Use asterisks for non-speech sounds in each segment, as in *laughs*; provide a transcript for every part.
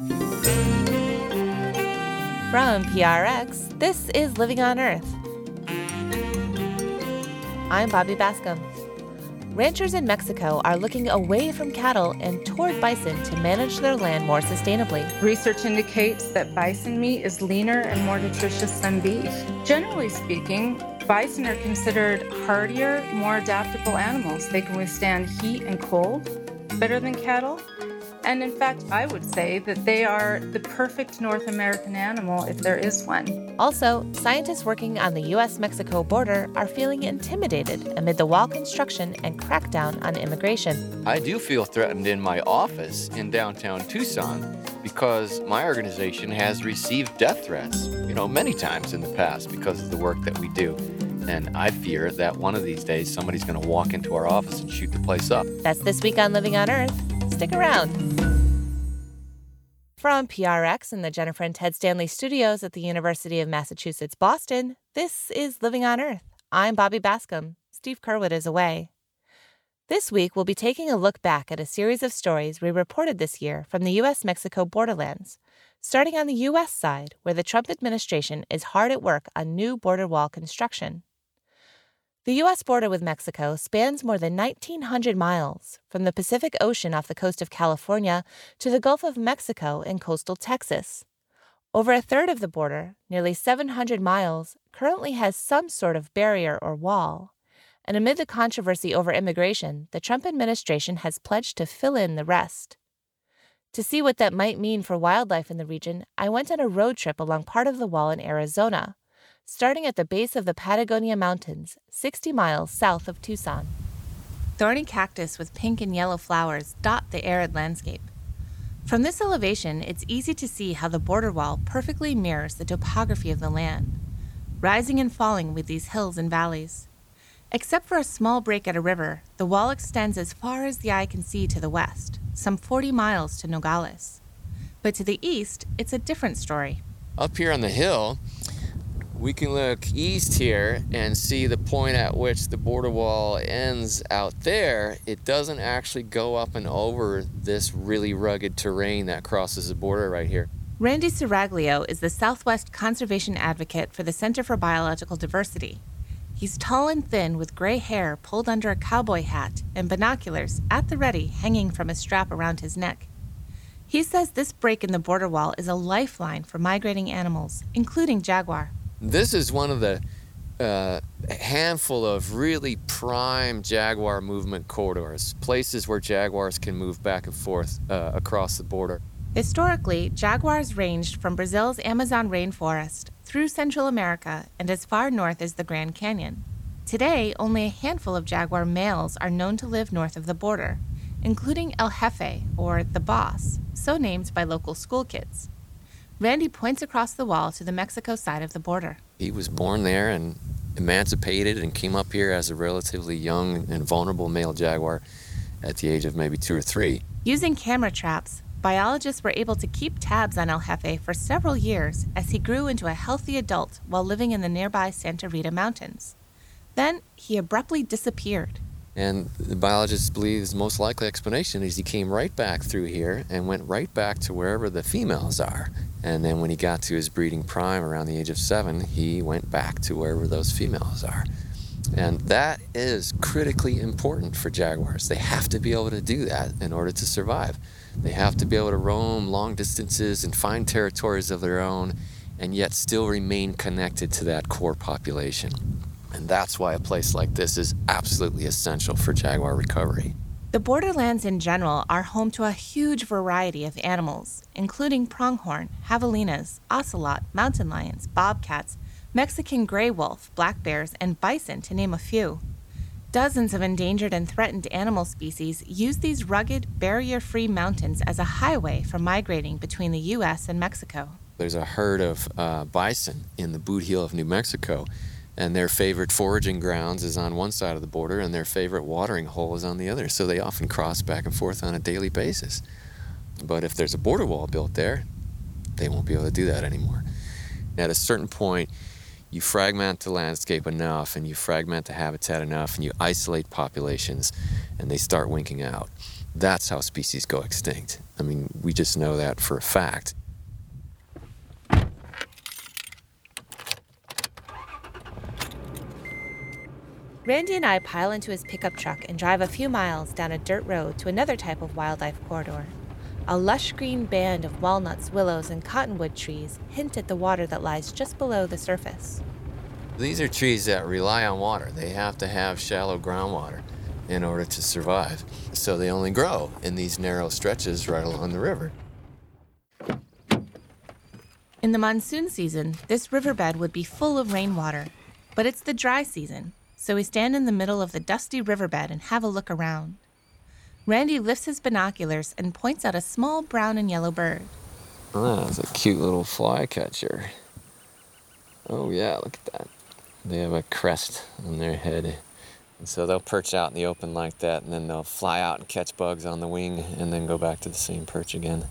From PRX, this is Living on Earth. I'm Bobby Bascomb. Ranchers in Mexico are looking away from cattle and toward bison to manage their land more sustainably. Research indicates that bison meat is leaner and more nutritious than beef. Generally speaking, bison are considered hardier, more adaptable animals. They can withstand heat and cold better than cattle. And in fact, I would say that they are the perfect North American animal if there is one. Also, scientists working on the US Mexico border are feeling intimidated amid the wall construction and crackdown on immigration. I do feel threatened in my office in downtown Tucson because my organization has received death threats, you know, many times in the past because of the work that we do. And I fear that one of these days somebody's going to walk into our office and shoot the place up. That's this week on Living on Earth. Stick around. From PRX in the Jennifer and Ted Stanley studios at the University of Massachusetts Boston, this is Living on Earth. I'm Bobby Bascomb. Steve Curwood is away. This week, we'll be taking a look back at a series of stories we reported this year from the U.S. Mexico borderlands, starting on the U.S. side, where the Trump administration is hard at work on new border wall construction. The U.S. border with Mexico spans more than 1,900 miles, from the Pacific Ocean off the coast of California to the Gulf of Mexico in coastal Texas. Over a third of the border, nearly 700 miles, currently has some sort of barrier or wall. And amid the controversy over immigration, the Trump administration has pledged to fill in the rest. To see what that might mean for wildlife in the region, I went on a road trip along part of the wall in Arizona starting at the base of the Patagonia Mountains, 60 miles south of Tucson. Thorny cactus with pink and yellow flowers dot the arid landscape. From this elevation, it's easy to see how the border wall perfectly mirrors the topography of the land, rising and falling with these hills and valleys. Except for a small break at a river, the wall extends as far as the eye can see to the west, some 40 miles to Nogales. But to the east, it's a different story. Up here on the hill, we can look east here and see the point at which the border wall ends out there. It doesn't actually go up and over this really rugged terrain that crosses the border right here. Randy Serraglio is the Southwest conservation advocate for the Center for Biological Diversity. He's tall and thin with gray hair pulled under a cowboy hat and binoculars at the ready hanging from a strap around his neck. He says this break in the border wall is a lifeline for migrating animals, including jaguar. This is one of the uh, handful of really prime jaguar movement corridors, places where jaguars can move back and forth uh, across the border. Historically, jaguars ranged from Brazil's Amazon rainforest through Central America and as far north as the Grand Canyon. Today, only a handful of jaguar males are known to live north of the border, including El Jefe, or the boss, so named by local school kids. Randy points across the wall to the Mexico side of the border. He was born there and emancipated and came up here as a relatively young and vulnerable male jaguar at the age of maybe two or three. Using camera traps, biologists were able to keep tabs on El Jefe for several years as he grew into a healthy adult while living in the nearby Santa Rita Mountains. Then he abruptly disappeared. And the biologists believe the most likely explanation is he came right back through here and went right back to wherever the females are. And then when he got to his breeding prime around the age of seven, he went back to wherever those females are. And that is critically important for jaguars. They have to be able to do that in order to survive. They have to be able to roam long distances and find territories of their own and yet still remain connected to that core population. And that's why a place like this is absolutely essential for jaguar recovery. The borderlands in general are home to a huge variety of animals, including pronghorn, javelinas, ocelot, mountain lions, bobcats, Mexican gray wolf, black bears, and bison, to name a few. Dozens of endangered and threatened animal species use these rugged, barrier free mountains as a highway for migrating between the U.S. and Mexico. There's a herd of uh, bison in the boot heel of New Mexico and their favorite foraging grounds is on one side of the border and their favorite watering hole is on the other so they often cross back and forth on a daily basis but if there's a border wall built there they won't be able to do that anymore at a certain point you fragment the landscape enough and you fragment the habitat enough and you isolate populations and they start winking out that's how species go extinct. I mean, we just know that for a fact. Randy and I pile into his pickup truck and drive a few miles down a dirt road to another type of wildlife corridor. A lush green band of walnuts, willows, and cottonwood trees hint at the water that lies just below the surface. These are trees that rely on water. They have to have shallow groundwater in order to survive. So they only grow in these narrow stretches right along the river. In the monsoon season, this riverbed would be full of rainwater. But it's the dry season, so we stand in the middle of the dusty riverbed and have a look around. Randy lifts his binoculars and points out a small brown and yellow bird. Oh, that's a cute little flycatcher. Oh, yeah, look at that. They have a crest on their head. And so they'll perch out in the open like that, and then they'll fly out and catch bugs on the wing, and then go back to the same perch again.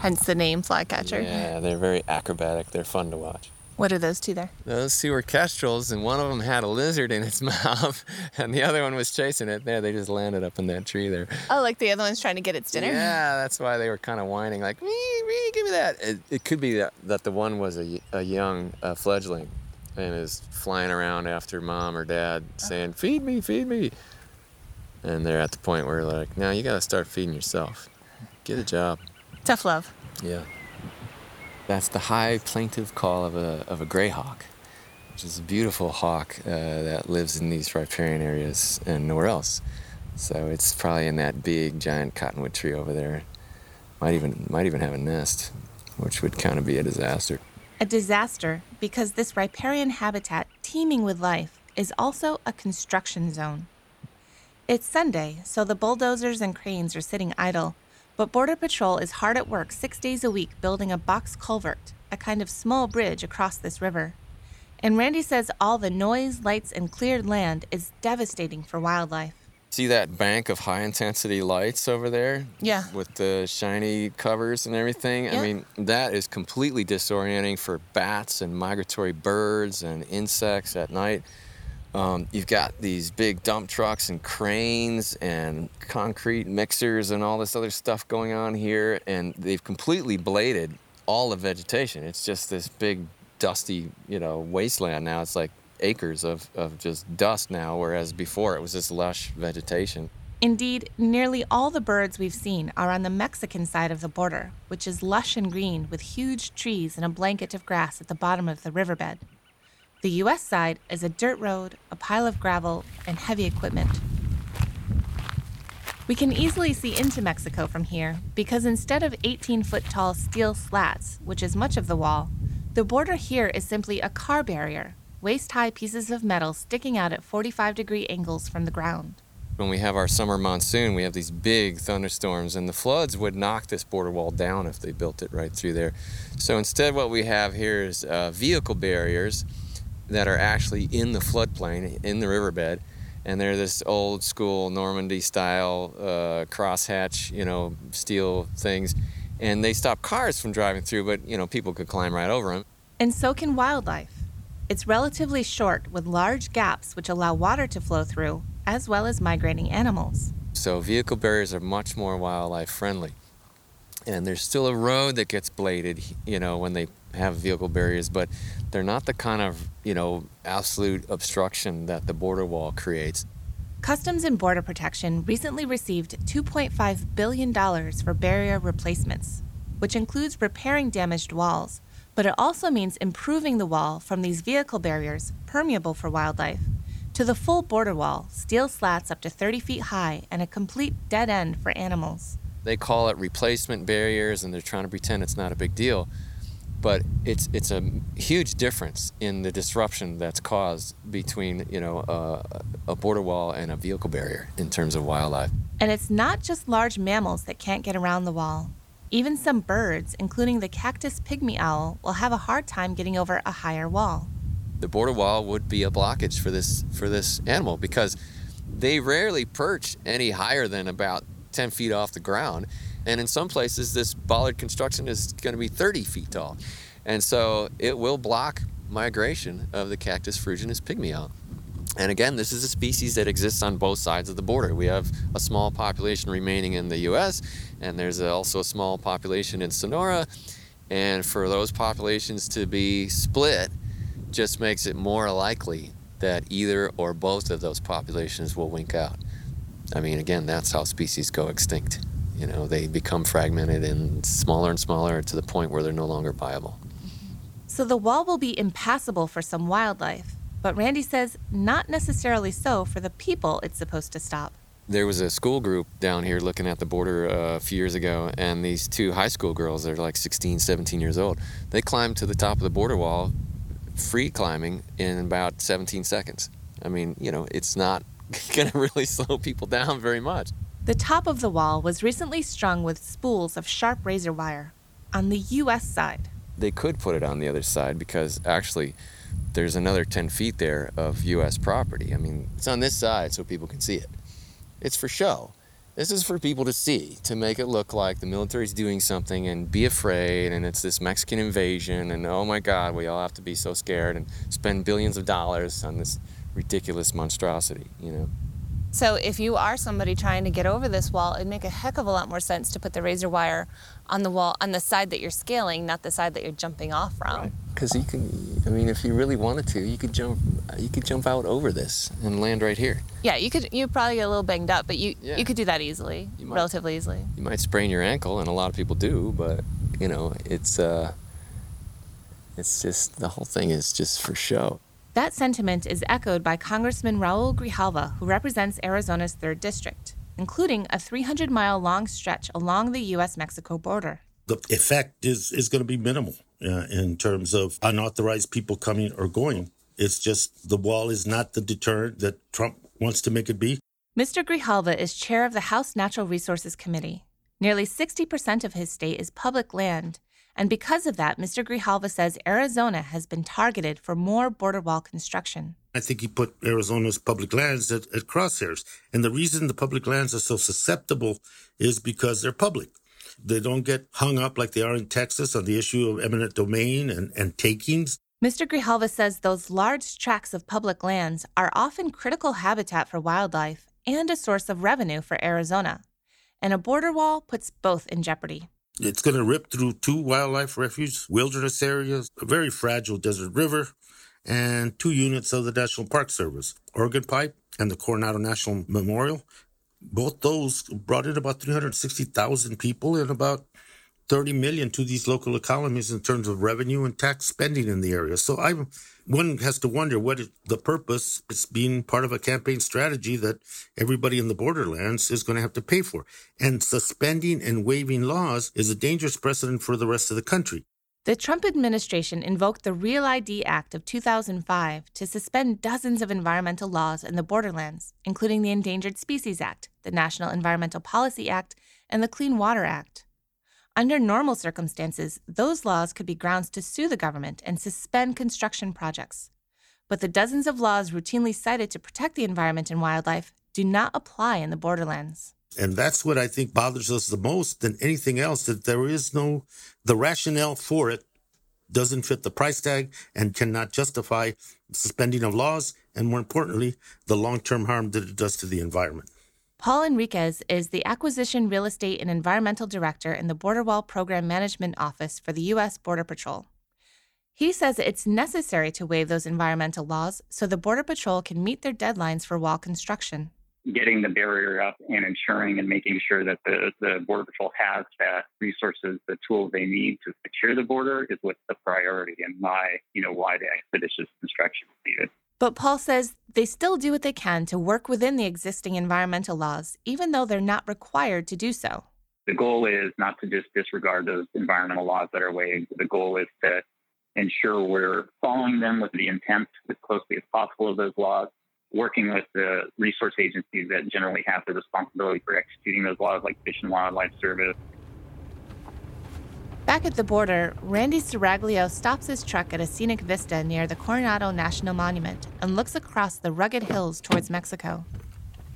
Hence the name flycatcher. Yeah, they're very acrobatic. They're fun to watch. What are those two there? Those two were kestrels, and one of them had a lizard in its *laughs* mouth, and the other one was chasing it. There, they just landed up in that tree there. Oh, like the other one's trying to get its dinner? Yeah, that's why they were kind of whining, like, me, me, give me that. It, it could be that, that the one was a, a young uh, fledgling and is flying around after mom or dad saying, feed me, feed me. And they're at the point where, like, now you got to start feeding yourself. Get a job. Tough love. Yeah. That's the high plaintive call of a, of a gray hawk, which is a beautiful hawk uh, that lives in these riparian areas and nowhere else. So it's probably in that big giant cottonwood tree over there. Might even might even have a nest, which would kind of be a disaster. A disaster because this riparian habitat teeming with life is also a construction zone. It's Sunday, so the bulldozers and cranes are sitting idle, but Border Patrol is hard at work six days a week building a box culvert, a kind of small bridge across this river. And Randy says all the noise, lights, and cleared land is devastating for wildlife. See that bank of high intensity lights over there? Yeah. With the shiny covers and everything? Yeah. I mean, that is completely disorienting for bats and migratory birds and insects at night. Um, you've got these big dump trucks and cranes and concrete mixers and all this other stuff going on here, and they've completely bladed all the vegetation. It's just this big, dusty, you know, wasteland now. It's like acres of, of just dust now, whereas before it was this lush vegetation. Indeed, nearly all the birds we've seen are on the Mexican side of the border, which is lush and green with huge trees and a blanket of grass at the bottom of the riverbed. The US side is a dirt road, a pile of gravel, and heavy equipment. We can easily see into Mexico from here because instead of 18 foot tall steel slats, which is much of the wall, the border here is simply a car barrier, waist high pieces of metal sticking out at 45 degree angles from the ground. When we have our summer monsoon, we have these big thunderstorms, and the floods would knock this border wall down if they built it right through there. So instead, what we have here is uh, vehicle barriers that are actually in the floodplain, in the riverbed, and they're this old school Normandy style uh, crosshatch, you know, steel things, and they stop cars from driving through, but you know, people could climb right over them. And so can wildlife. It's relatively short with large gaps which allow water to flow through, as well as migrating animals. So vehicle barriers are much more wildlife friendly. And there's still a road that gets bladed, you know, when they have vehicle barriers, but they're not the kind of, you know, absolute obstruction that the border wall creates. Customs and Border Protection recently received $2.5 billion for barrier replacements, which includes repairing damaged walls, but it also means improving the wall from these vehicle barriers, permeable for wildlife, to the full border wall, steel slats up to 30 feet high, and a complete dead end for animals. They call it replacement barriers and they're trying to pretend it's not a big deal. But it's it's a huge difference in the disruption that's caused between you know uh, a border wall and a vehicle barrier in terms of wildlife. And it's not just large mammals that can't get around the wall. Even some birds, including the cactus pygmy owl, will have a hard time getting over a higher wall. The border wall would be a blockage for this for this animal because they rarely perch any higher than about 10 feet off the ground. And in some places, this bollard construction is going to be 30 feet tall. And so it will block migration of the Cactus ferruginous pygmy owl. And again, this is a species that exists on both sides of the border. We have a small population remaining in the US, and there's also a small population in Sonora. And for those populations to be split just makes it more likely that either or both of those populations will wink out. I mean, again, that's how species go extinct. You know, they become fragmented and smaller and smaller to the point where they're no longer viable. So the wall will be impassable for some wildlife, but Randy says not necessarily so for the people it's supposed to stop. There was a school group down here looking at the border uh, a few years ago, and these two high school girls, they're like 16, 17 years old, they climbed to the top of the border wall, free climbing, in about 17 seconds. I mean, you know, it's not *laughs* going to really slow people down very much. The top of the wall was recently strung with spools of sharp razor wire on the U.S. side. They could put it on the other side because actually there's another 10 feet there of U.S. property. I mean, it's on this side so people can see it. It's for show. This is for people to see, to make it look like the military's doing something and be afraid, and it's this Mexican invasion, and oh my God, we all have to be so scared and spend billions of dollars on this ridiculous monstrosity, you know? So if you are somebody trying to get over this wall, it'd make a heck of a lot more sense to put the razor wire on the wall on the side that you're scaling, not the side that you're jumping off from. Because right. you can, I mean, if you really wanted to, you could jump, you could jump out over this and land right here. Yeah, you could. You probably get a little banged up, but you yeah. you could do that easily, might, relatively easily. You might sprain your ankle, and a lot of people do, but you know, it's uh, it's just the whole thing is just for show. That sentiment is echoed by Congressman Raul Grijalva, who represents Arizona's 3rd District, including a 300 mile long stretch along the U.S. Mexico border. The effect is, is going to be minimal uh, in terms of unauthorized people coming or going. It's just the wall is not the deterrent that Trump wants to make it be. Mr. Grijalva is chair of the House Natural Resources Committee. Nearly 60% of his state is public land, and because of that, Mr. Grijalva says Arizona has been targeted for more border wall construction. I think he put Arizona's public lands at, at crosshairs. And the reason the public lands are so susceptible is because they're public. They don't get hung up like they are in Texas on the issue of eminent domain and, and takings. Mr. Grijalva says those large tracts of public lands are often critical habitat for wildlife and a source of revenue for Arizona. And a border wall puts both in jeopardy. It's going to rip through two wildlife refuge wilderness areas, a very fragile desert river, and two units of the National Park Service, Organ Pipe and the Coronado National Memorial. Both those brought in about 360,000 people and about 30 million to these local economies in terms of revenue and tax spending in the area. So I, one has to wonder what is the purpose. It's being part of a campaign strategy that everybody in the borderlands is going to have to pay for. And suspending and waiving laws is a dangerous precedent for the rest of the country. The Trump administration invoked the Real ID Act of 2005 to suspend dozens of environmental laws in the borderlands, including the Endangered Species Act, the National Environmental Policy Act, and the Clean Water Act. Under normal circumstances, those laws could be grounds to sue the government and suspend construction projects. But the dozens of laws routinely cited to protect the environment and wildlife do not apply in the borderlands. And that's what I think bothers us the most than anything else that there is no, the rationale for it doesn't fit the price tag and cannot justify suspending of laws and more importantly, the long term harm that it does to the environment. Paul Enriquez is the Acquisition Real Estate and Environmental Director in the Border Wall Program Management Office for the U.S. Border Patrol. He says it's necessary to waive those environmental laws so the Border Patrol can meet their deadlines for wall construction. Getting the barrier up and ensuring and making sure that the, the Border Patrol has the resources, the tools they need to secure the border is what's the priority and why, you know, why the expeditious construction is needed. But Paul says they still do what they can to work within the existing environmental laws, even though they're not required to do so. The goal is not to just disregard those environmental laws that are waived. The goal is to ensure we're following them with the intent as closely as possible of those laws, working with the resource agencies that generally have the responsibility for executing those laws, like Fish and Wildlife Service, Back at the border, Randy Serraglio stops his truck at a scenic vista near the Coronado National Monument and looks across the rugged hills towards Mexico.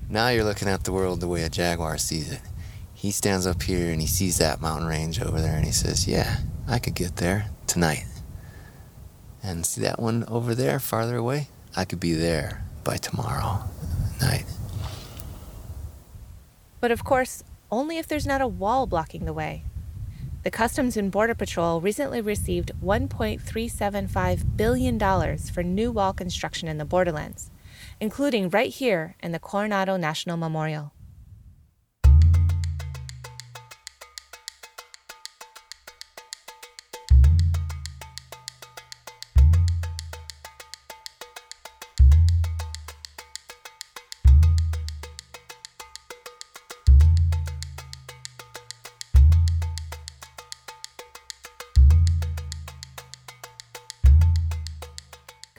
Now you're looking at the world the way a jaguar sees it. He stands up here and he sees that mountain range over there and he says, Yeah, I could get there tonight. And see that one over there, farther away? I could be there by tomorrow night. But of course, only if there's not a wall blocking the way. The Customs and Border Patrol recently received $1.375 billion for new wall construction in the borderlands, including right here in the Coronado National Memorial.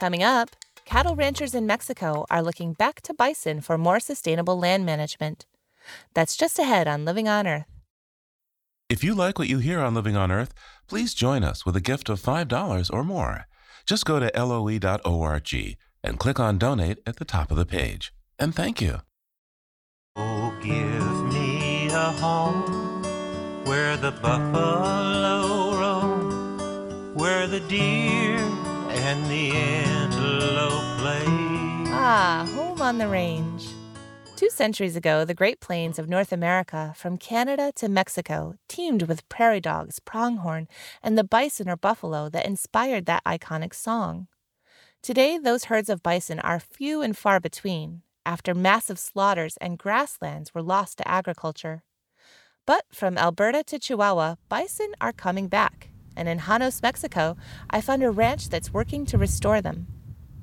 Coming up, cattle ranchers in Mexico are looking back to bison for more sustainable land management. That's just ahead on Living on Earth. If you like what you hear on Living on Earth, please join us with a gift of $5 or more. Just go to loe.org and click on Donate at the top of the page. And thank you. Oh, give me a home where the buffalo roam, where the deer and the antelope play. Ah, home on the range. Two centuries ago, the Great Plains of North America, from Canada to Mexico, teemed with prairie dogs, pronghorn, and the bison or buffalo that inspired that iconic song. Today, those herds of bison are few and far between after massive slaughters and grasslands were lost to agriculture. But from Alberta to Chihuahua, bison are coming back and in Janos, Mexico, I found a ranch that's working to restore them.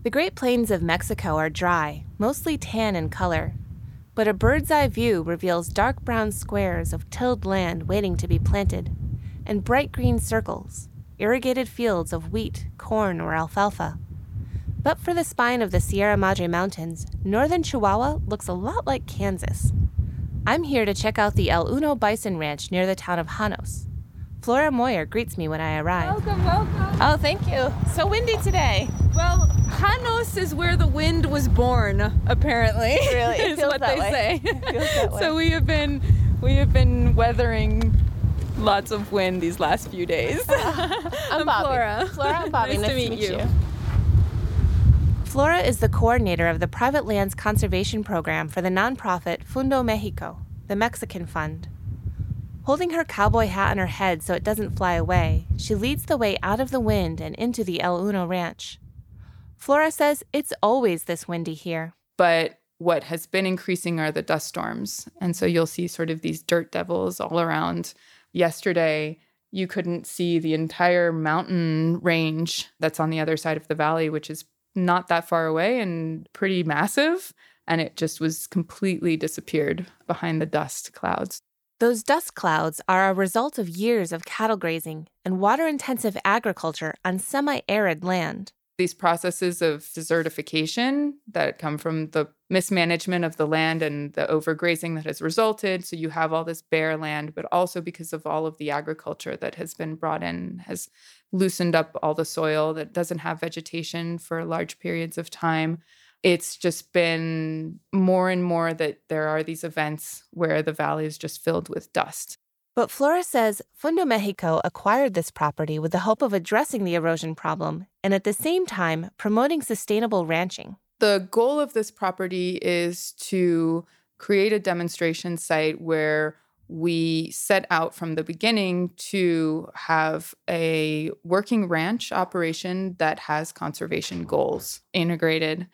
The Great Plains of Mexico are dry, mostly tan in color, but a bird's eye view reveals dark brown squares of tilled land waiting to be planted, and bright green circles, irrigated fields of wheat, corn, or alfalfa. But for the spine of the Sierra Madre Mountains, northern Chihuahua looks a lot like Kansas. I'm here to check out the El Uno Bison Ranch near the town of Janos. Flora Moyer greets me when I arrive. Welcome, welcome. Oh, thank you. So windy today. Well, Janos is where the wind was born, apparently. Really? *laughs* It is feels what that they way. say. *laughs* It feels that way. so we have been we have been weathering lots of wind these last few days. *laughs* I'm, Bobby. Flora. Flora, I'm Bobby. Nice to nice meet you. Flora is the coordinator of the Private Lands Conservation Program for the nonprofit Fundo Mexico, the Mexican Fund. Holding her cowboy hat on her head so it doesn't fly away, she leads the way out of the wind and into the El Uno Ranch. Flora says it's always this windy here. But what has been increasing are the dust storms. And so you'll see sort of these dirt devils all around. Yesterday, you couldn't see the entire mountain range that's on the other side of the valley, which is not that far away and pretty massive. And it just was completely disappeared behind the dust clouds. Those dust clouds are a result of years of cattle grazing and water intensive agriculture on semi arid land. These processes of desertification that come from the mismanagement of the land and the overgrazing that has resulted. So you have all this bare land, but also because of all of the agriculture that has been brought in, has loosened up all the soil that doesn't have vegetation for large periods of time it's just been more and more that there are these events where the valley is just filled with dust. But Flora says Fundo Mexico acquired this property with the hope of addressing the erosion problem and at the same time promoting sustainable ranching. The goal of this property is to create a demonstration site where we set out from the beginning to have a working ranch operation that has conservation goals integrated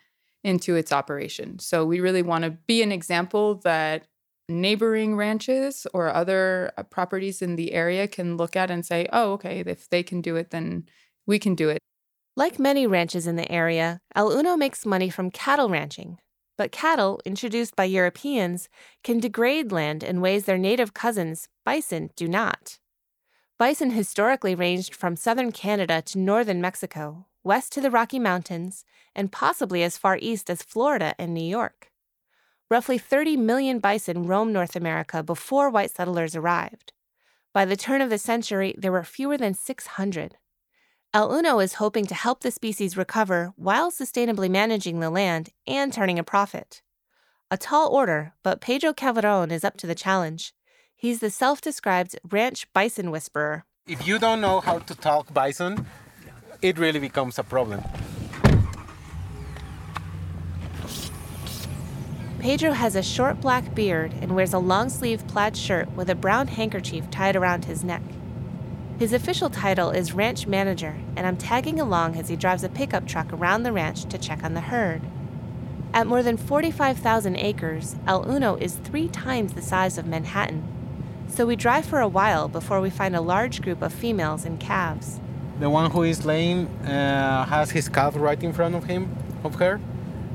into its operation. So we really want to be an example that neighboring ranches or other uh, properties in the area can look at and say, oh, okay, if they can do it, then we can do it. Like many ranches in the area, El Uno makes money from cattle ranching. But cattle, introduced by Europeans, can degrade land in ways their native cousins, bison, do not. Bison historically ranged from southern Canada to northern Mexico, west to the Rocky Mountains, and possibly as far east as Florida and New York. Roughly 30 million bison roamed North America before white settlers arrived. By the turn of the century, there were fewer than 600. El Uno is hoping to help the species recover while sustainably managing the land and turning a profit. A tall order, but Pedro Calderon is up to the challenge. He's the self described ranch bison whisperer. If you don't know how to talk bison, it really becomes a problem. Pedro has a short black beard and wears a long sleeved plaid shirt with a brown handkerchief tied around his neck. His official title is ranch manager, and I'm tagging along as he drives a pickup truck around the ranch to check on the herd. At more than 45,000 acres, El Uno is three times the size of Manhattan. So we drive for a while before we find a large group of females and calves. The one who is laying uh, has his calf right in front of him, of her,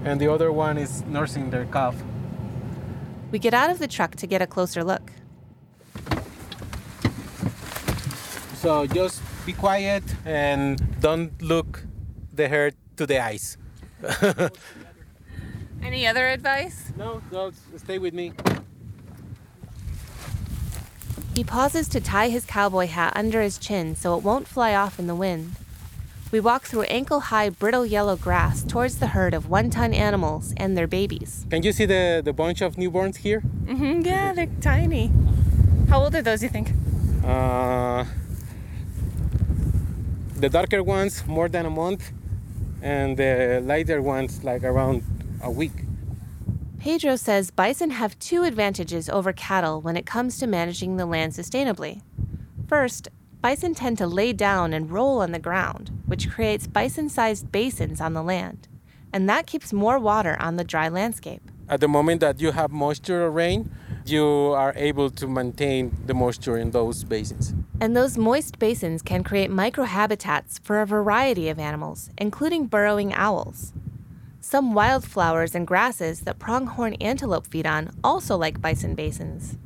and the other one is nursing their calf. We get out of the truck to get a closer look. So just be quiet and don't look the herd to the eyes. *laughs* Any other advice? No, no, stay with me. He pauses to tie his cowboy hat under his chin so it won't fly off in the wind. We walk through ankle high, brittle yellow grass towards the herd of one ton animals and their babies. Can you see the, the bunch of newborns here? Mm-hmm, yeah, they're tiny. How old are those, you think? Uh, the darker ones, more than a month, and the lighter ones, like around a week. Pedro says bison have two advantages over cattle when it comes to managing the land sustainably. First, bison tend to lay down and roll on the ground, which creates bison sized basins on the land, and that keeps more water on the dry landscape. At the moment that you have moisture or rain, you are able to maintain the moisture in those basins. And those moist basins can create microhabitats for a variety of animals, including burrowing owls. Some wildflowers and grasses that pronghorn antelope feed on also like bison basins.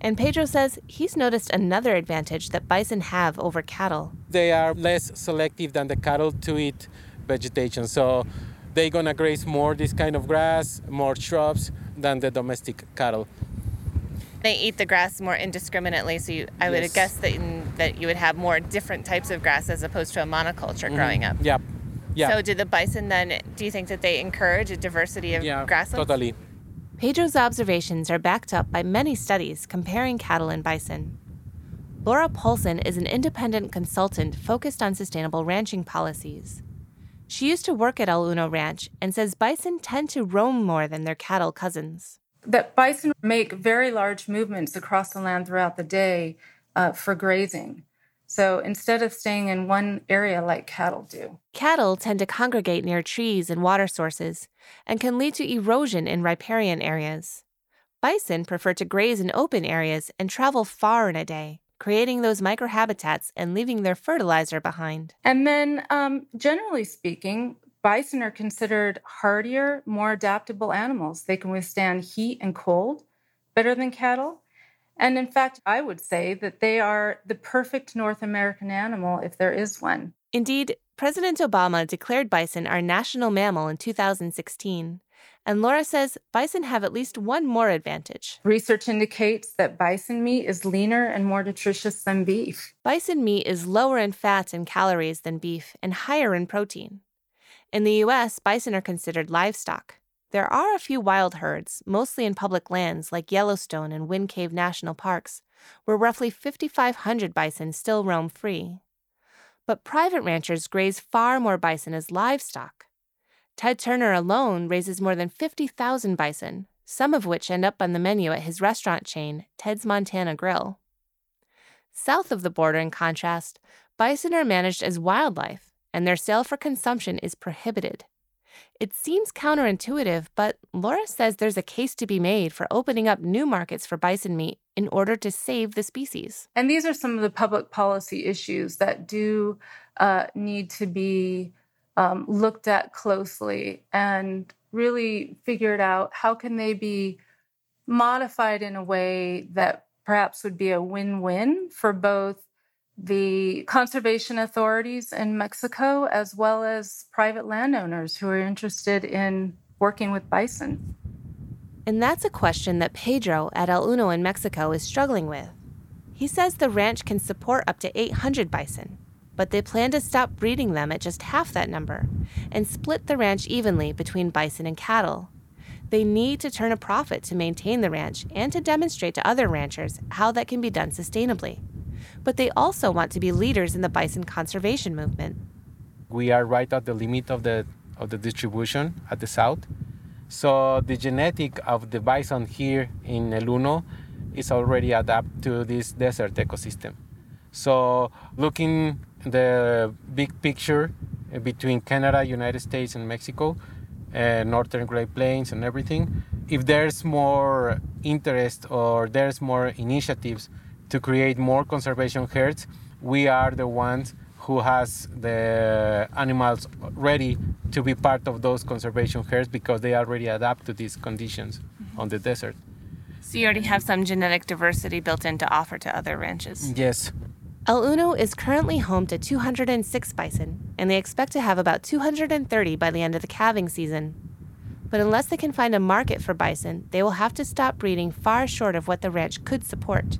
And Pedro says he's noticed another advantage that bison have over cattle. They are less selective than the cattle to eat vegetation. So they're gonna graze more this kind of grass, more shrubs than the domestic cattle. They eat the grass more indiscriminately, so you, I would Yes. guess that, that you would have more different types of grass as opposed to a monoculture mm-hmm. growing up. Yep. Yeah. So, do the bison then, do you think that they encourage a diversity of yeah, grasslands? totally. Pedro's observations are backed up by many studies comparing cattle and bison. Laura Paulson is an independent consultant focused on sustainable ranching policies. She used to work at El Uno Ranch and says bison tend to roam more than their cattle cousins. That bison make very large movements across the land throughout the day uh, for grazing. So instead of staying in one area like cattle do. Cattle tend to congregate near trees and water sources and can lead to erosion in riparian areas. Bison prefer to graze in open areas and travel far in a day, creating those microhabitats and leaving their fertilizer behind. And then, um, generally speaking, bison are considered hardier, more adaptable animals. They can withstand heat and cold better than cattle. And in fact, I would say that they are the perfect North American animal if there is one. Indeed, President Obama declared bison our national mammal in 2016. And Laura says bison have at least one more advantage. Research indicates that bison meat is leaner and more nutritious than beef. Bison meat is lower in fats and calories than beef and higher in protein. In the US, bison are considered livestock. There are a few wild herds, mostly in public lands like Yellowstone and Wind Cave National Parks, where roughly 5,500 bison still roam free. But private ranchers graze far more bison as livestock. Ted Turner alone raises more than 50,000 bison, some of which end up on the menu at his restaurant chain, Ted's Montana Grill. South of the border, in contrast, bison are managed as wildlife, and their sale for consumption is prohibited. It seems counterintuitive, but Laura says there's a case to be made for opening up new markets for bison meat in order to save the species. And these are some of the public policy issues that do uh, need to be um, looked at closely and really figured out how can they be modified in a way that perhaps would be a win-win for both the conservation authorities in Mexico as well as private landowners who are interested in working with bison. And that's a question that Pedro at El Uno in Mexico is struggling with. He says the ranch can support up to 800 bison, but they plan to stop breeding them at just half that number and split the ranch evenly between bison and cattle. They need to turn a profit to maintain the ranch and to demonstrate to other ranchers how that can be done sustainably. But they also want to be leaders in the bison conservation movement. We are right at the limit of the of the distribution at the south, So the genetic of the bison here in El Uno is already adapted to this desert ecosystem. So looking the big picture uh, between Canada, United States, and Mexico, uh, northern Great Plains, and everything, if there's more interest or there's more initiatives to create more conservation herds, we are the ones who has the animals ready to be part of those conservation herds because they already adapt to these conditions mm-hmm. on the desert. So you already have some genetic diversity built in to offer to other ranches. Yes. El Uno is currently home to 206 bison, and they expect to have about 230 by the end of the calving season. But unless they can find a market for bison, they will have to stop breeding far short of what the ranch could support.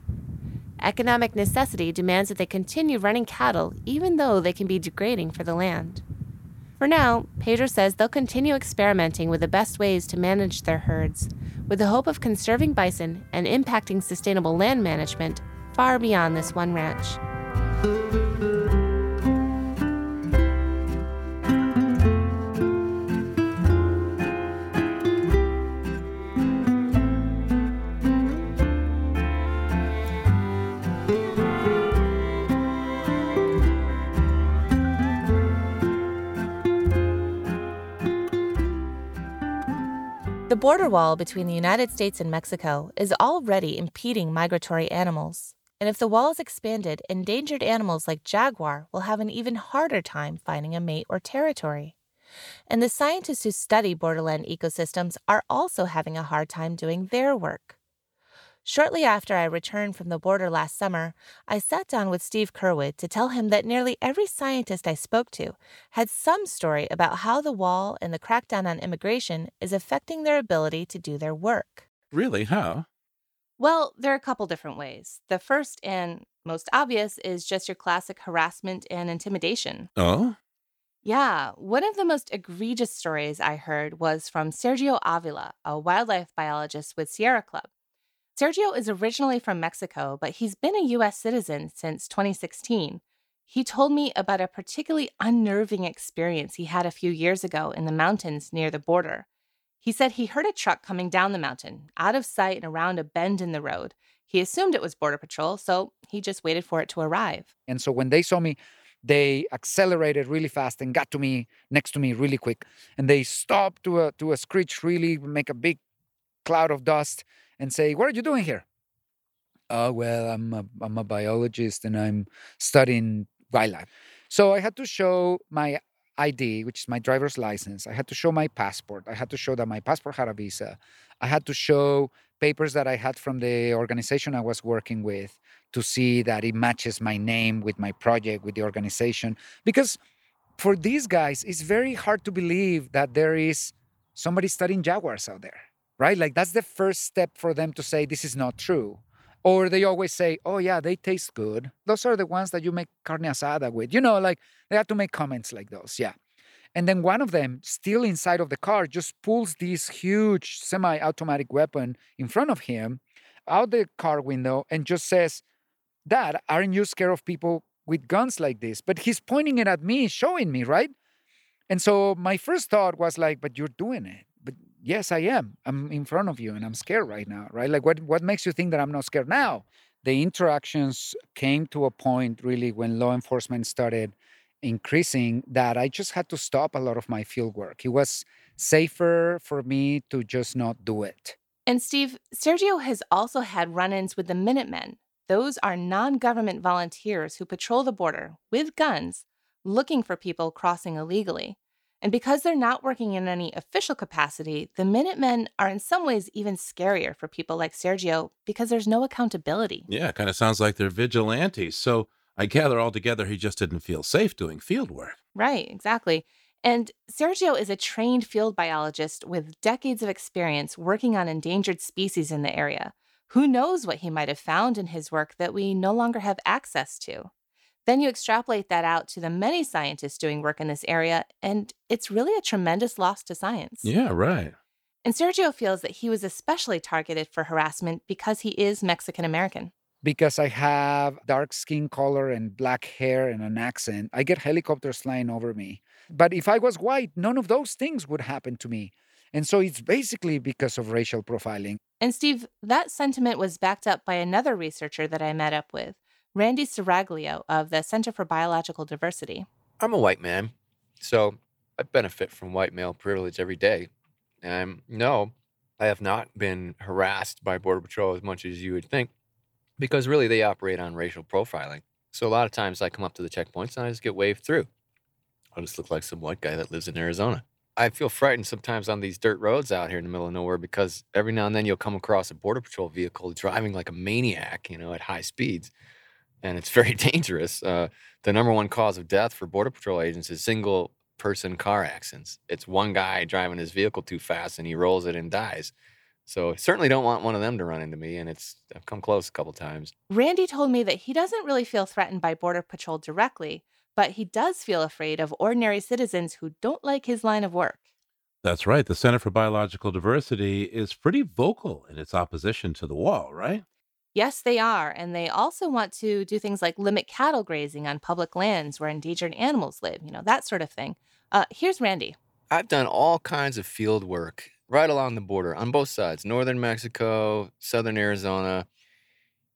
Economic necessity demands that they continue running cattle even though they can be degrading for the land. For now, Pedro says they'll continue experimenting with the best ways to manage their herds, with the hope of conserving bison and impacting sustainable land management far beyond this one ranch. The border wall between the United States and Mexico is already impeding migratory animals. And if the wall is expanded, endangered animals like jaguar will have an even harder time finding a mate or territory. And the scientists who study borderland ecosystems are also having a hard time doing their work. Shortly after I returned from the border last summer, I sat down with Steve Curwood to tell him that nearly every scientist I spoke to had some story about how the wall and the crackdown on immigration is affecting their ability to do their work. Really? How? Well, there are a couple different ways. The first and most obvious is just your classic harassment and intimidation. Oh? Yeah, one of the most egregious stories I heard was from Sergio Avila, a wildlife biologist with Sierra Club. Sergio is originally from Mexico, but he's been a US citizen since 2016. He told me about a particularly unnerving experience he had a few years ago in the mountains near the border. He said he heard a truck coming down the mountain, out of sight and around a bend in the road. He assumed it was Border Patrol, so he just waited for it to arrive. And so when they saw me, they accelerated really fast and got to me next to me really quick. And they stopped to a to a screech, really make a big cloud of dust, and say, "What are you doing here?" Oh well, I'm a, I'm a biologist and I'm studying wildlife. So I had to show my ID, which is my driver's license. I had to show my passport. I had to show that my passport had a visa. I had to show papers that I had from the organization I was working with to see that it matches my name with my project, with the organization. Because for these guys, it's very hard to believe that there is somebody studying jaguars out there, right? Like that's the first step for them to say this is not true. Or they always say, oh, yeah, they taste good. Those are the ones that you make carne asada with. You know, like they have to make comments like those. Yeah. And then one of them, still inside of the car, just pulls this huge semi automatic weapon in front of him out the car window and just says, Dad, aren't you scared of people with guns like this? But he's pointing it at me, showing me, right? And so my first thought was like, But you're doing it yes, I am. I'm in front of you and I'm scared right now, right? Like, what, what makes you think that I'm not scared now? The interactions came to a point really when law enforcement started increasing that I just had to stop a lot of my field work. It was safer for me to just not do it. And Steve, Sergio has also had run ins with the Minutemen. Those are non government volunteers who patrol the border with guns looking for people crossing illegally. And because they're not working in any official capacity, the Minutemen are in some ways even scarier for people like Sergio because there's no accountability. Yeah, kind of sounds like they're vigilantes. So I gather altogether he just didn't feel safe doing field work. Right, exactly. And Sergio is a trained field biologist with decades of experience working on endangered species in the area. Who knows what he might have found in his work that we no longer have access to? Then you extrapolate that out to the many scientists doing work in this area, and it's really a tremendous loss to science. Yeah, right. And Sergio feels that he was especially targeted for harassment because he is Mexican American. Because I have dark skin color and black hair and an accent, I get helicopters flying over me. But if I was white, none of those things would happen to me. And so it's basically because of racial profiling. And Steve, that sentiment was backed up by another researcher that I met up with, Randy Serraglio of the Center for Biological Diversity. I'm a white man, so I benefit from white male privilege every day. And no, I have not been harassed by Border Patrol as much as you would think, because really they operate on racial profiling. So a lot of times I come up to the checkpoints and I just get waved through. I just look like some white guy that lives in Arizona. I feel frightened sometimes on these dirt roads out here in the middle of nowhere because every now and then you'll come across a border patrol vehicle driving like a maniac, you know, at high speeds, and it's very *laughs* dangerous. Uh, the number one cause of death for border patrol agents is single person car accidents. It's one guy driving his vehicle too fast and he rolls it and dies. So I certainly don't want one of them to run into me, and it's I've come close a couple times. Randy told me that he doesn't really feel threatened by Border Patrol directly, but he does feel afraid of ordinary citizens who don't like his line of work. That's right. The Center for Biological Diversity is pretty vocal in its opposition to the wall, right? Yes, they are. And they also want to do things like limit cattle grazing on public lands where endangered animals live, you know, that sort of thing. Uh, here's Randy. I've done all kinds of field work right along the border on both sides northern Mexico, southern Arizona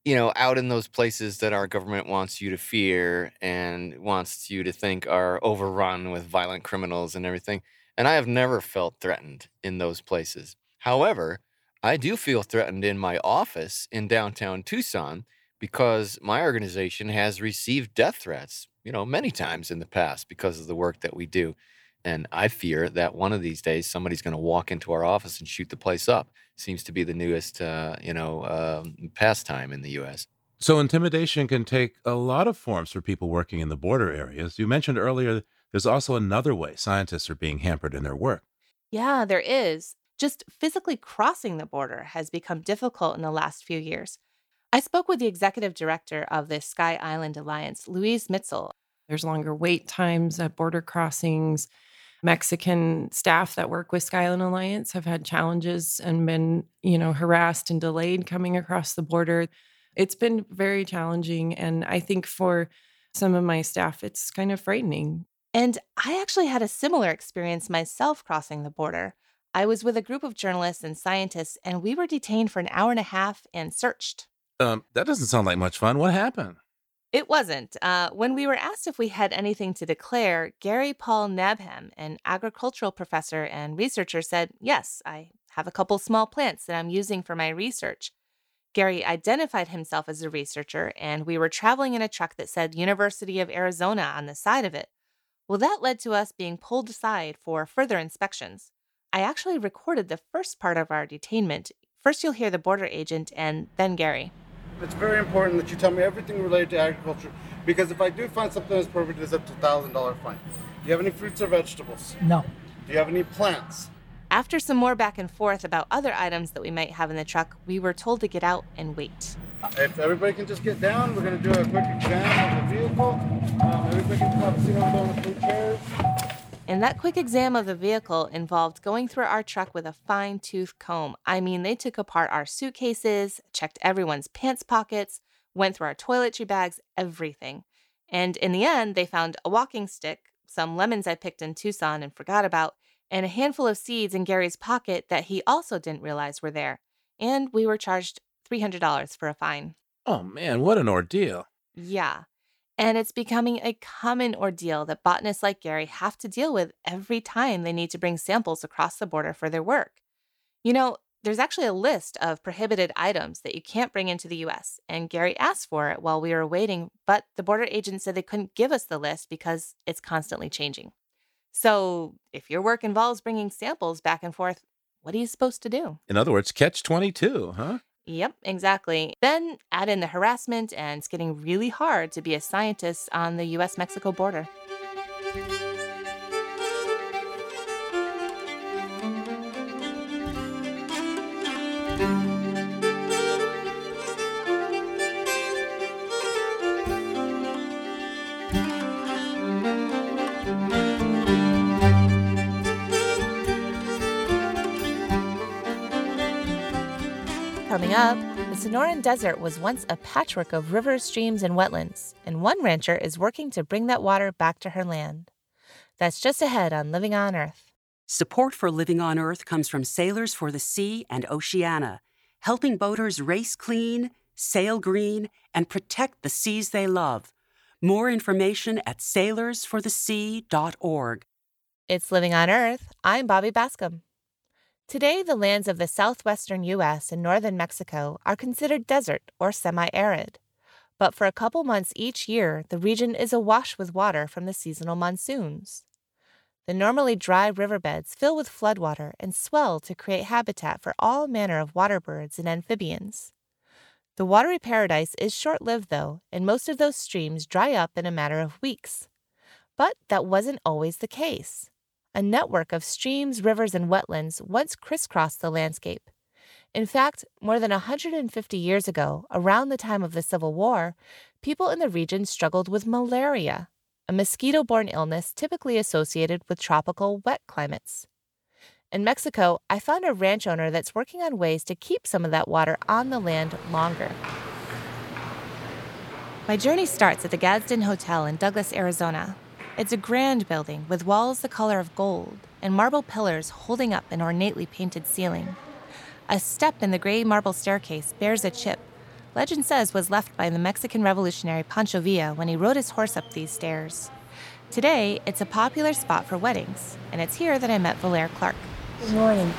you know, out in those places that our government wants you to fear and wants you to think are overrun with violent criminals and everything. And I have never felt threatened in those places. However, I do feel threatened in my office in downtown Tucson because my organization has received death threats, you know, many times in the past because of the work that we do. And I fear that one of these days somebody's going to walk into our office and shoot the place up. Seems to be the newest, uh, you know, uh, pastime in the U.S. So intimidation can take a lot of forms for people working in the border areas. You mentioned earlier there's also another way scientists are being hampered in their work. Yeah, there is. Just physically crossing the border has become difficult in the last few years. I spoke with the executive director of the Sky Island Alliance, Louise Misztal. There's longer wait times at border crossings. Mexican staff that work with Sky Island Alliance have had challenges and been, you know, harassed and delayed coming across the border. It's been very challenging. And I think for some of my staff, it's kind of frightening. And I actually had a similar experience myself crossing the border. I was with a group of journalists and scientists, and we were detained for an hour and a half and searched. Um, that doesn't sound like much fun. What happened? It wasn't. Uh, when we were asked if we had anything to declare, Gary Paul Nabhan, an agricultural professor and researcher, said, Yes, I have a couple small plants that I'm using for my research. Gary identified himself as a researcher, and we were traveling in a truck that said University of Arizona on the side of it. Well, that led to us being pulled aside for further inspections. I actually recorded the first part of our detainment. First, you'll hear the border agent and then Gary. It's very important that you tell me everything related to agriculture because if I do find something that's perfect, it's up to thousand dollar fine. Do you have any fruits or vegetables? No. Do you have any plants? After some more back and forth about other items that we might have in the truck, we were told to get out and wait. If everybody can just get down, we're going to do a quick exam of the vehicle. Um, everybody can come up, sit on the blue chairs. And that quick exam of the vehicle involved going through our truck with a fine tooth comb. I mean, they took apart our suitcases, checked everyone's pants pockets, went through our toiletry bags, everything. And in the end, they found a walking stick, some lemons I picked in Tucson and forgot about, and a handful of seeds in Gary's pocket that he also didn't realize were there. And we were charged $300 for a fine. Oh man, what an ordeal. Yeah. And it's becoming a common ordeal that botanists like Gary have to deal with every time they need to bring samples across the border for their work. You know, there's actually a list of prohibited items that you can't bring into the US, and Gary asked for it while we were waiting, but the border agent said they couldn't give us the list because it's constantly changing. So, if your work involves bringing samples back and forth, what are you supposed to do? In other words, catch 22, huh? Yep, exactly. Then add in the harassment, and it's getting really hard to be a scientist on the US Mexico border. Up, the Sonoran Desert was once a patchwork of rivers, streams, and wetlands, and one rancher is working to bring that water back to her land. That's just ahead on Living on Earth. Support for Living on Earth comes from Sailors for the Sea and Oceana, helping boaters race clean, sail green, and protect the seas they love. More information at sailorsforthesea.org. It's Living on Earth. I'm Bobby Bascomb. Today, the lands of the southwestern U.S. and northern Mexico are considered desert or semi arid. But for a couple months each year, the region is awash with water from the seasonal monsoons. The normally dry riverbeds fill with floodwater and swell to create habitat for all manner of water birds and amphibians. The watery paradise is short lived, though, and most of those streams dry up in a matter of weeks. But that wasn't always the case. A network of streams, rivers, and wetlands once crisscrossed the landscape. In fact, more than 150 years ago, around the time of the Civil War, people in the region struggled with malaria, a mosquito borne illness typically associated with tropical wet climates. In Mexico, I found a ranch owner that's working on ways to keep some of that water on the land longer. My journey starts at the Gadsden Hotel in Douglas, Arizona. It's a grand building with walls the color of gold and marble pillars holding up an ornately painted ceiling. A step in the gray marble staircase bears a chip legend says was left by the Mexican revolutionary Pancho Villa when he rode his horse up these stairs. Today, it's a popular spot for weddings, and it's here that I met Valer Clark. Good morning.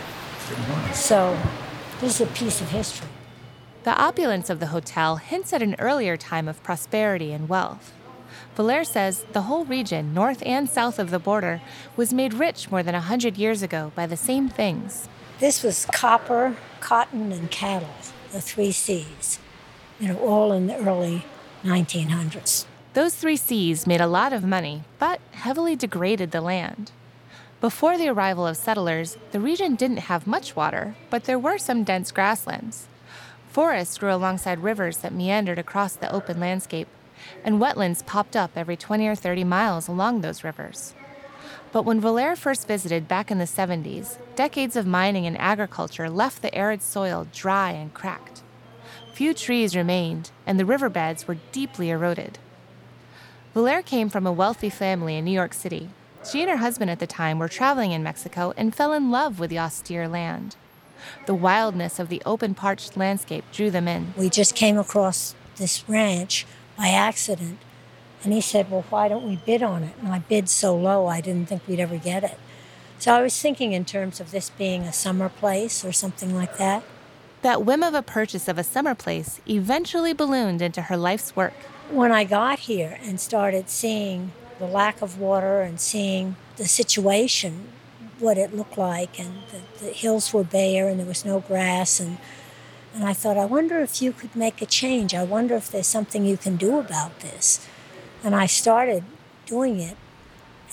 Good morning. So, this is a piece of history. The opulence of the hotel hints at an earlier time of prosperity and wealth. Valer says the whole region, north and south of the border, was made rich more than a hundred years ago by the same things. This was copper, cotton, and cattle, the three C's you know, all in the early 1900s. Those three C's made a lot of money, but heavily degraded the land. Before the arrival of settlers, the region didn't have much water, but there were some dense grasslands. Forests grew alongside rivers that meandered across the open landscape, and wetlands popped up every 20 or 30 miles along those rivers. But when Valer first visited back in the 70s, decades of mining and agriculture left the arid soil dry and cracked. Few trees remained, and the riverbeds were deeply eroded. Valaire came from a wealthy family in New York City. She and her husband at the time were traveling in Mexico and fell in love with the austere land. The wildness of the open, parched landscape drew them in. We just came across this ranch by accident, and he said, Well, why don't we bid on it? And I bid so low, I didn't think we'd ever get it. So I was thinking in terms of this being a summer place or something like that. That whim of a purchase of a summer place eventually ballooned into her life's work. When I got here and started seeing the lack of water and seeing the situation, what it looked like, and the, the hills were bare and there was no grass, and and I thought, I wonder if you could make a change. I wonder if there's something you can do about this. And I started doing it,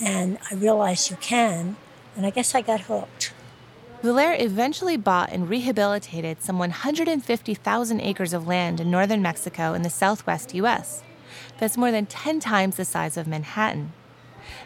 and I realized you can, and I guess I got hooked. Valer eventually bought and rehabilitated some 150,000 acres of land in northern Mexico in the southwest U.S. That's more than 10 times the size of Manhattan.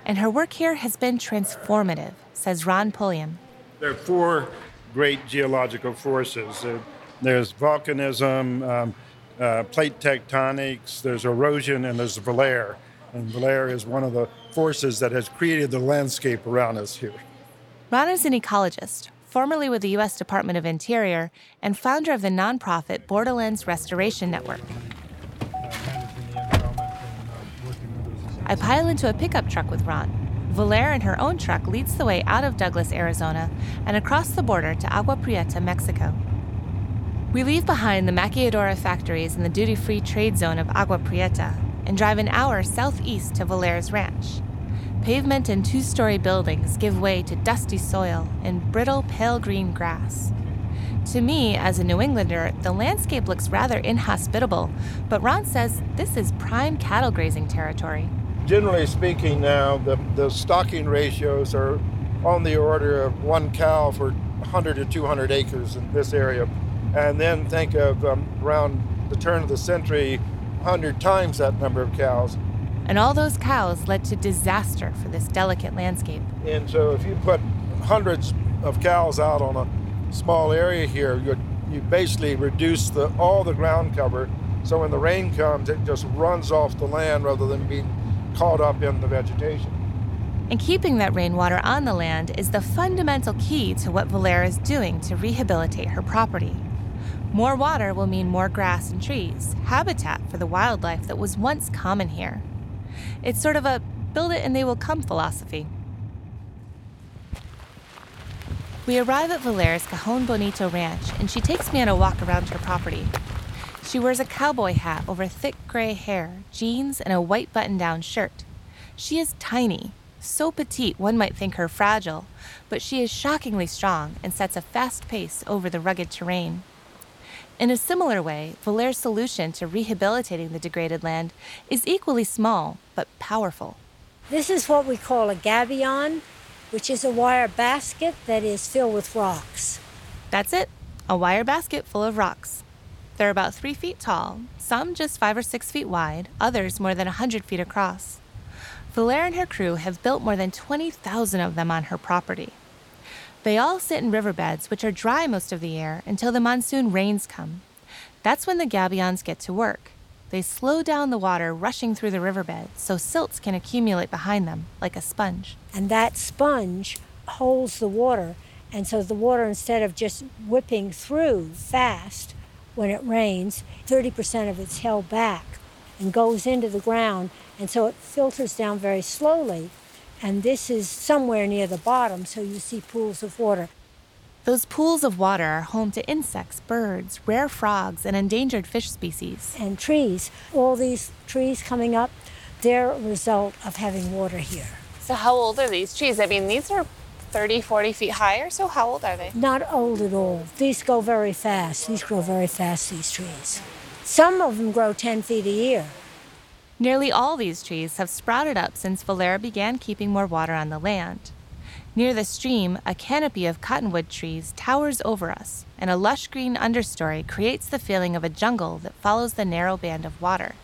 And her work here has been transformative, says Ron Pulliam. There are four great geological forces uh, there's volcanism, um, uh, plate tectonics, there's erosion, and there's Valer. And Valer is one of the forces that has created the landscape around us here. Ron is an ecologist formerly with the U.S. Department of Interior and founder of the nonprofit Borderlands Restoration Network. I pile into a pickup truck with Ron. Valer in her own truck leads the way out of Douglas, Arizona, and across the border to Agua Prieta, Mexico. We leave behind the maquiladora factories in the duty free trade zone of Agua Prieta and drive an hour southeast to Valer's ranch. Pavement and two story buildings give way to dusty soil and brittle, pale green grass. To me, as a New Englander, the landscape looks rather inhospitable, but Ron says this is prime cattle grazing territory. Generally speaking, now the, the stocking ratios are on the order of one cow for 100 to 200 acres in this area. And then think of um, around the turn of the century, 100 times that number of cows and all those cows led to disaster for this delicate landscape. And so, if you put hundreds of cows out on a small area here, you you basically reduce the all the ground cover. So when the rain comes, it just runs off the land rather than being caught up in the vegetation. And keeping that rainwater on the land is the fundamental key to what Valer is doing to rehabilitate her property. More water will mean more grass and trees, habitat for the wildlife that was once common here. It's sort of a build it and they will come philosophy. We arrive at Valer's Cajon Bonito ranch, and she takes me on a walk around her property. She wears a cowboy hat over thick gray hair, jeans, and a white button down shirt. She is tiny, so petite one might think her fragile, but she is shockingly strong and sets a fast pace over the rugged terrain. In a similar way, Valer's solution to rehabilitating the degraded land is equally small but powerful. This is what we call a gabion, which is a wire basket that is filled with rocks. That's it, a wire basket full of rocks. They're about three feet tall, some just five or six feet wide, others more than a 100 feet across. Valer and her crew have built more than 20,000 of them on her property. They all sit in riverbeds, which are dry most of the year until the monsoon rains come. That's when the gabions get to work. They slow down the water rushing through the riverbed so silts can accumulate behind them like a sponge. And that sponge holds the water. And so the water, instead of just whipping through fast when it rains, 30% of it's held back and goes into the ground. And so it filters down very slowly. And this is somewhere near the bottom, so you see pools of water. Those pools of water are home to insects, birds, rare frogs, and endangered fish species. And trees. All these trees coming up, they're a result of having water here. So, how old are these trees? I mean, these are 30, 40 feet high or so. How old are they? Not old at all. These go very fast. These grow very fast, these trees. Some of them grow 10 feet a year. Nearly all these trees have sprouted up since Valer began keeping more water on the land. Near the stream, a canopy of cottonwood trees towers over us, and a lush green understory creates the feeling of a jungle that follows the narrow band of water.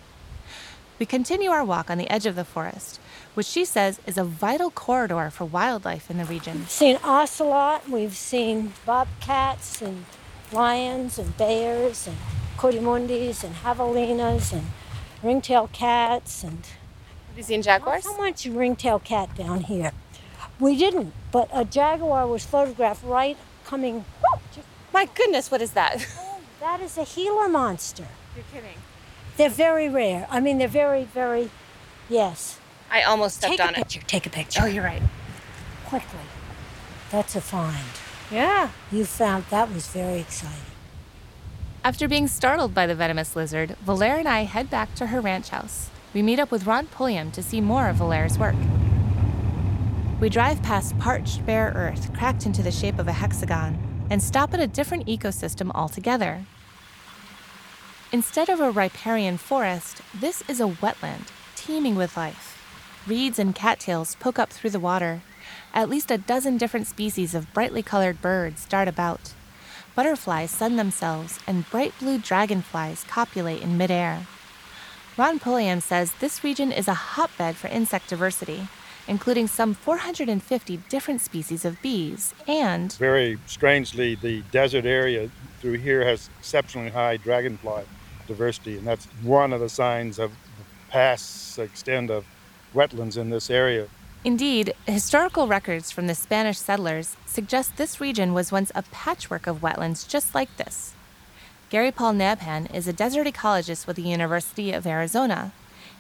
We continue our walk on the edge of the forest, which she says is a vital corridor for wildlife in the region. We've seen ocelot, we've seen bobcats and lions and bears and coatimundis and javelinas and ringtail cats and. Have you seen jaguars? Not so much ringtail cat down here. We didn't, but a jaguar was photographed right coming. My goodness, what is that? Oh, *laughs* that is a Gila monster. You're kidding. They're very rare. I mean, they're very, very, yes. I almost stepped Take a on picture. it. Take a picture. Oh, you're right. Quickly. That's a find. Yeah. You found that was very exciting. After being startled by the venomous lizard, Valer and I head back to her ranch house. We meet up with Ron Pulliam to see more of Valer's work. We drive past parched, bare earth cracked into the shape of a hexagon and stop at a different ecosystem altogether. Instead of a riparian forest, this is a wetland teeming with life. Reeds and cattails poke up through the water. At least a dozen different species of brightly colored birds dart about. Butterflies sun themselves, and bright blue dragonflies copulate in midair. Ron Pulliam says this region is a hotbed for insect diversity, including some 450 different species of bees and Very strangely, the desert area through here has exceptionally high dragonfly diversity, and that's one of the signs of the past extent of wetlands in this area. Indeed, historical records from the Spanish settlers suggest this region was once a patchwork of wetlands just like this. Gary Paul Nabhan is a desert ecologist with the University of Arizona.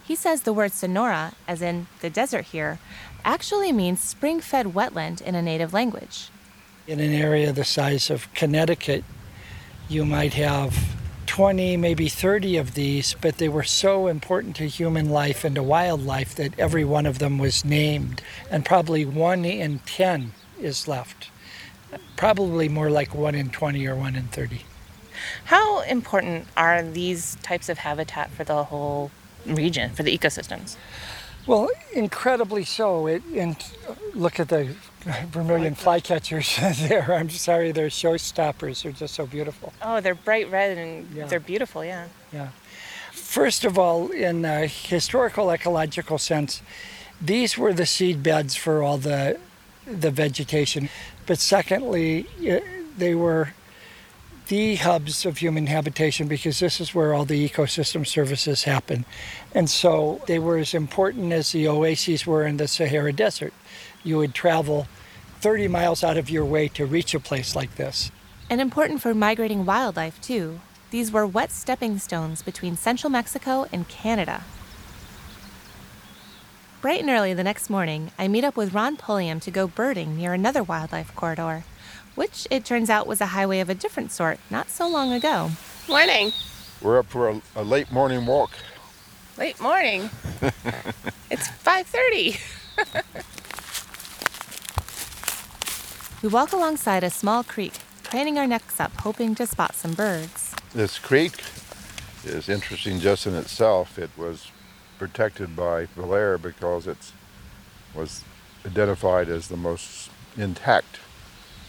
He says the word Sonora, as in the desert here, actually means spring fed wetland in a native language. In an area the size of Connecticut, you might have 20, maybe 30 of these, but they were so important to human life and to wildlife that every one of them was named, and probably one in 10 is left. Probably more like one in 20 or one in 30. How important are these types of habitat for the whole region, for the ecosystems? Well, incredibly so. It, and look at the *laughs* vermilion flycatchers *laughs* there. I'm sorry, they're showstoppers. They're just so beautiful. Oh, they're bright red and Yeah. they're beautiful, yeah. Yeah. First of all, in a historical ecological sense, these were the seed beds for all the the vegetation. But secondly, eh, they were the hubs of human habitation because this is where all the ecosystem services happen. And so they were as important as the oases were in the Sahara Desert. You would travel 30 miles out of your way to reach a place like this. And important for migrating wildlife, too. These were wet stepping stones between central Mexico and Canada. Bright and early the next morning, I meet up with Ron Pulliam to go birding near another wildlife corridor, which it turns out was a highway of a different sort not so long ago. Morning. We're up for a, a late morning walk. Late morning. *laughs* it's 5:30. *laughs* We walk alongside a small creek, craning our necks up, hoping to spot some birds. This creek is interesting just in itself. It was protected by Valer because it was identified as the most intact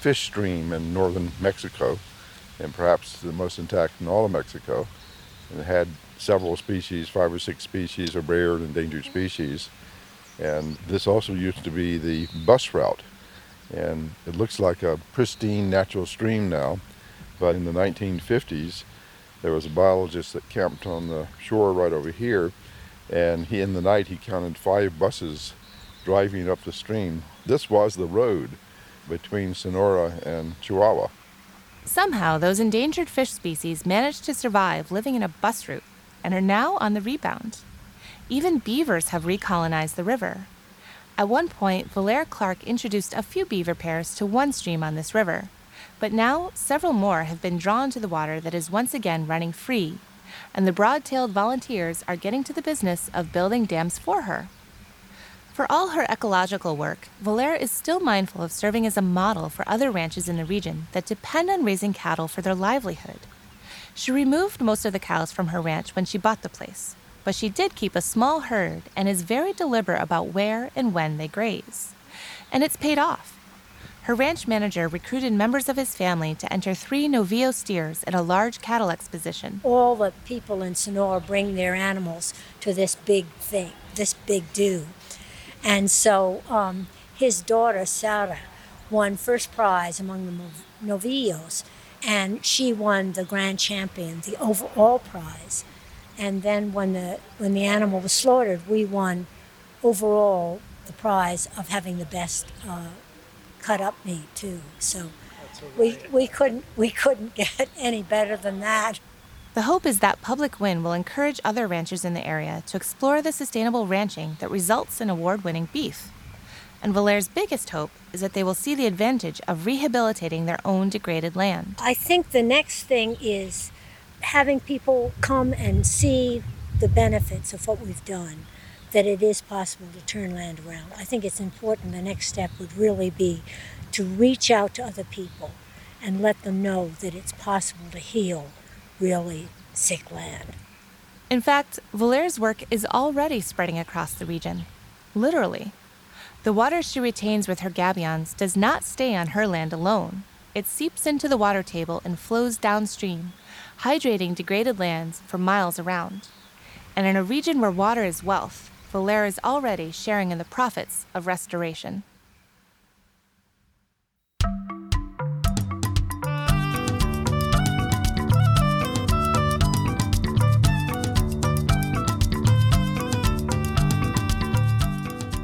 fish stream in northern Mexico and perhaps the most intact in all of Mexico. And it had several species, five or six species of rare and endangered species. And this also used to be the bus route and it looks like a pristine natural stream now. But in the 1950s, there was a biologist that camped on the shore right over here, and he in the night he counted five buses driving up the stream. This was the road between Sonora and Chihuahua. Somehow, those endangered fish species managed to survive living in a bus route and are now on the rebound. Even beavers have recolonized the river. At one point, Valer Clark introduced a few beaver pairs to one stream on this river, but now several more have been drawn to the water that is once again running free, and the broad tailed volunteers are getting to the business of building dams for her. For all her ecological work, Valer is still mindful of serving as a model for other ranches in the region that depend on raising cattle for their livelihood. She removed most of the cows from her ranch when she bought the place, but she did keep a small herd and is very deliberate about where and when they graze. And it's paid off. Her ranch manager recruited members of his family to enter three Novillo steers at a large cattle exposition. All the people in Sonora bring their animals to this big thing, this big do. And so um, his daughter, Sarah, won first prize among the Novillos, and she won the grand champion, the overall prize. And then when the when the animal was slaughtered, we won overall the prize of having the best uh, cut up meat too. So we we couldn't we couldn't *laughs* get any better than that. The hope is that public win will encourage other ranchers in the area to explore the sustainable ranching that results in award winning beef. And Valer's biggest hope is that they will see the advantage of rehabilitating their own degraded land. I think the next thing is having people come and see the benefits of what we've done, that it is possible to turn land around. I think it's important. The next step would really be to reach out to other people and let them know that it's possible to heal really sick land. In fact, Valer's work is already spreading across the region. Literally. The water she retains with her gabions does not stay on her land alone. It seeps into the water table and flows downstream, hydrating degraded lands for miles around. And in a region where water is wealth, Valer is already sharing in the profits of restoration.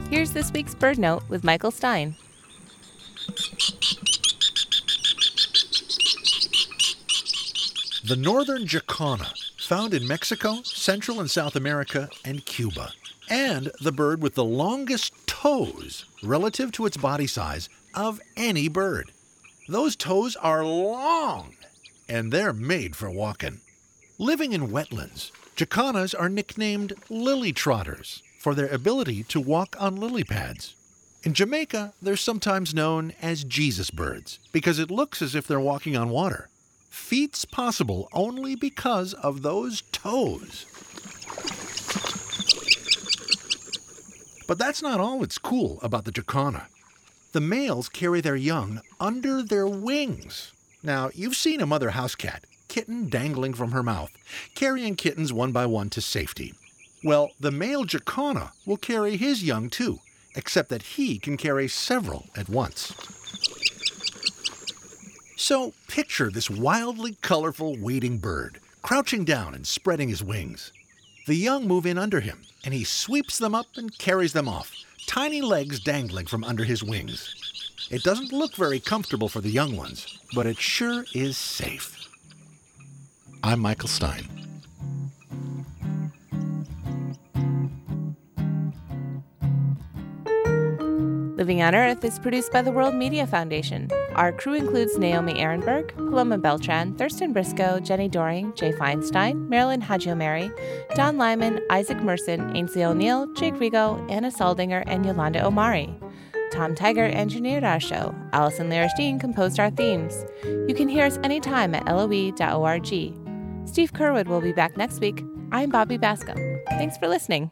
Here's this week's BirdNote with Michael Stein. The northern jacana, found in Mexico, Central and South America, and Cuba. And the bird with the longest toes relative to its body size of any bird. Those toes are long, and they're made for walking. Living in wetlands, jacanas are nicknamed lily trotters for their ability to walk on lily pads. In Jamaica, they're sometimes known as Jesus birds because it looks as if they're walking on water feats possible only because of those toes. But that's not all that's cool about the jacana. The males carry their young under their wings. Now, you've seen a mother house cat, kitten dangling from her mouth, carrying kittens one by one to safety. Well, the male jacana will carry his young too, except that he can carry several at once. So picture this wildly colorful wading bird, crouching down and spreading his wings. The young move in under him, and he sweeps them up and carries them off, tiny legs dangling from under his wings. It doesn't look very comfortable for the young ones, but it sure is safe. I'm Michael Stein. Living on Earth is produced by the World Media Foundation. Our crew includes Naomi Arenberg, Paloma Beltran, Thurston Briscoe, Jenni Doering, Jay Feinstein, Marilyn Hagiomeri, Don Lyman, Isaac Merson, Aynsley O'Neill, Jake Rego, Anna Saldinger, and Yolanda Omari. Tom Tiger engineered our show. Alison Lirish Dean composed our themes. You can hear us anytime at loe.org. Steve Curwood will be back next week. I'm Bobby Bascomb. Thanks for listening.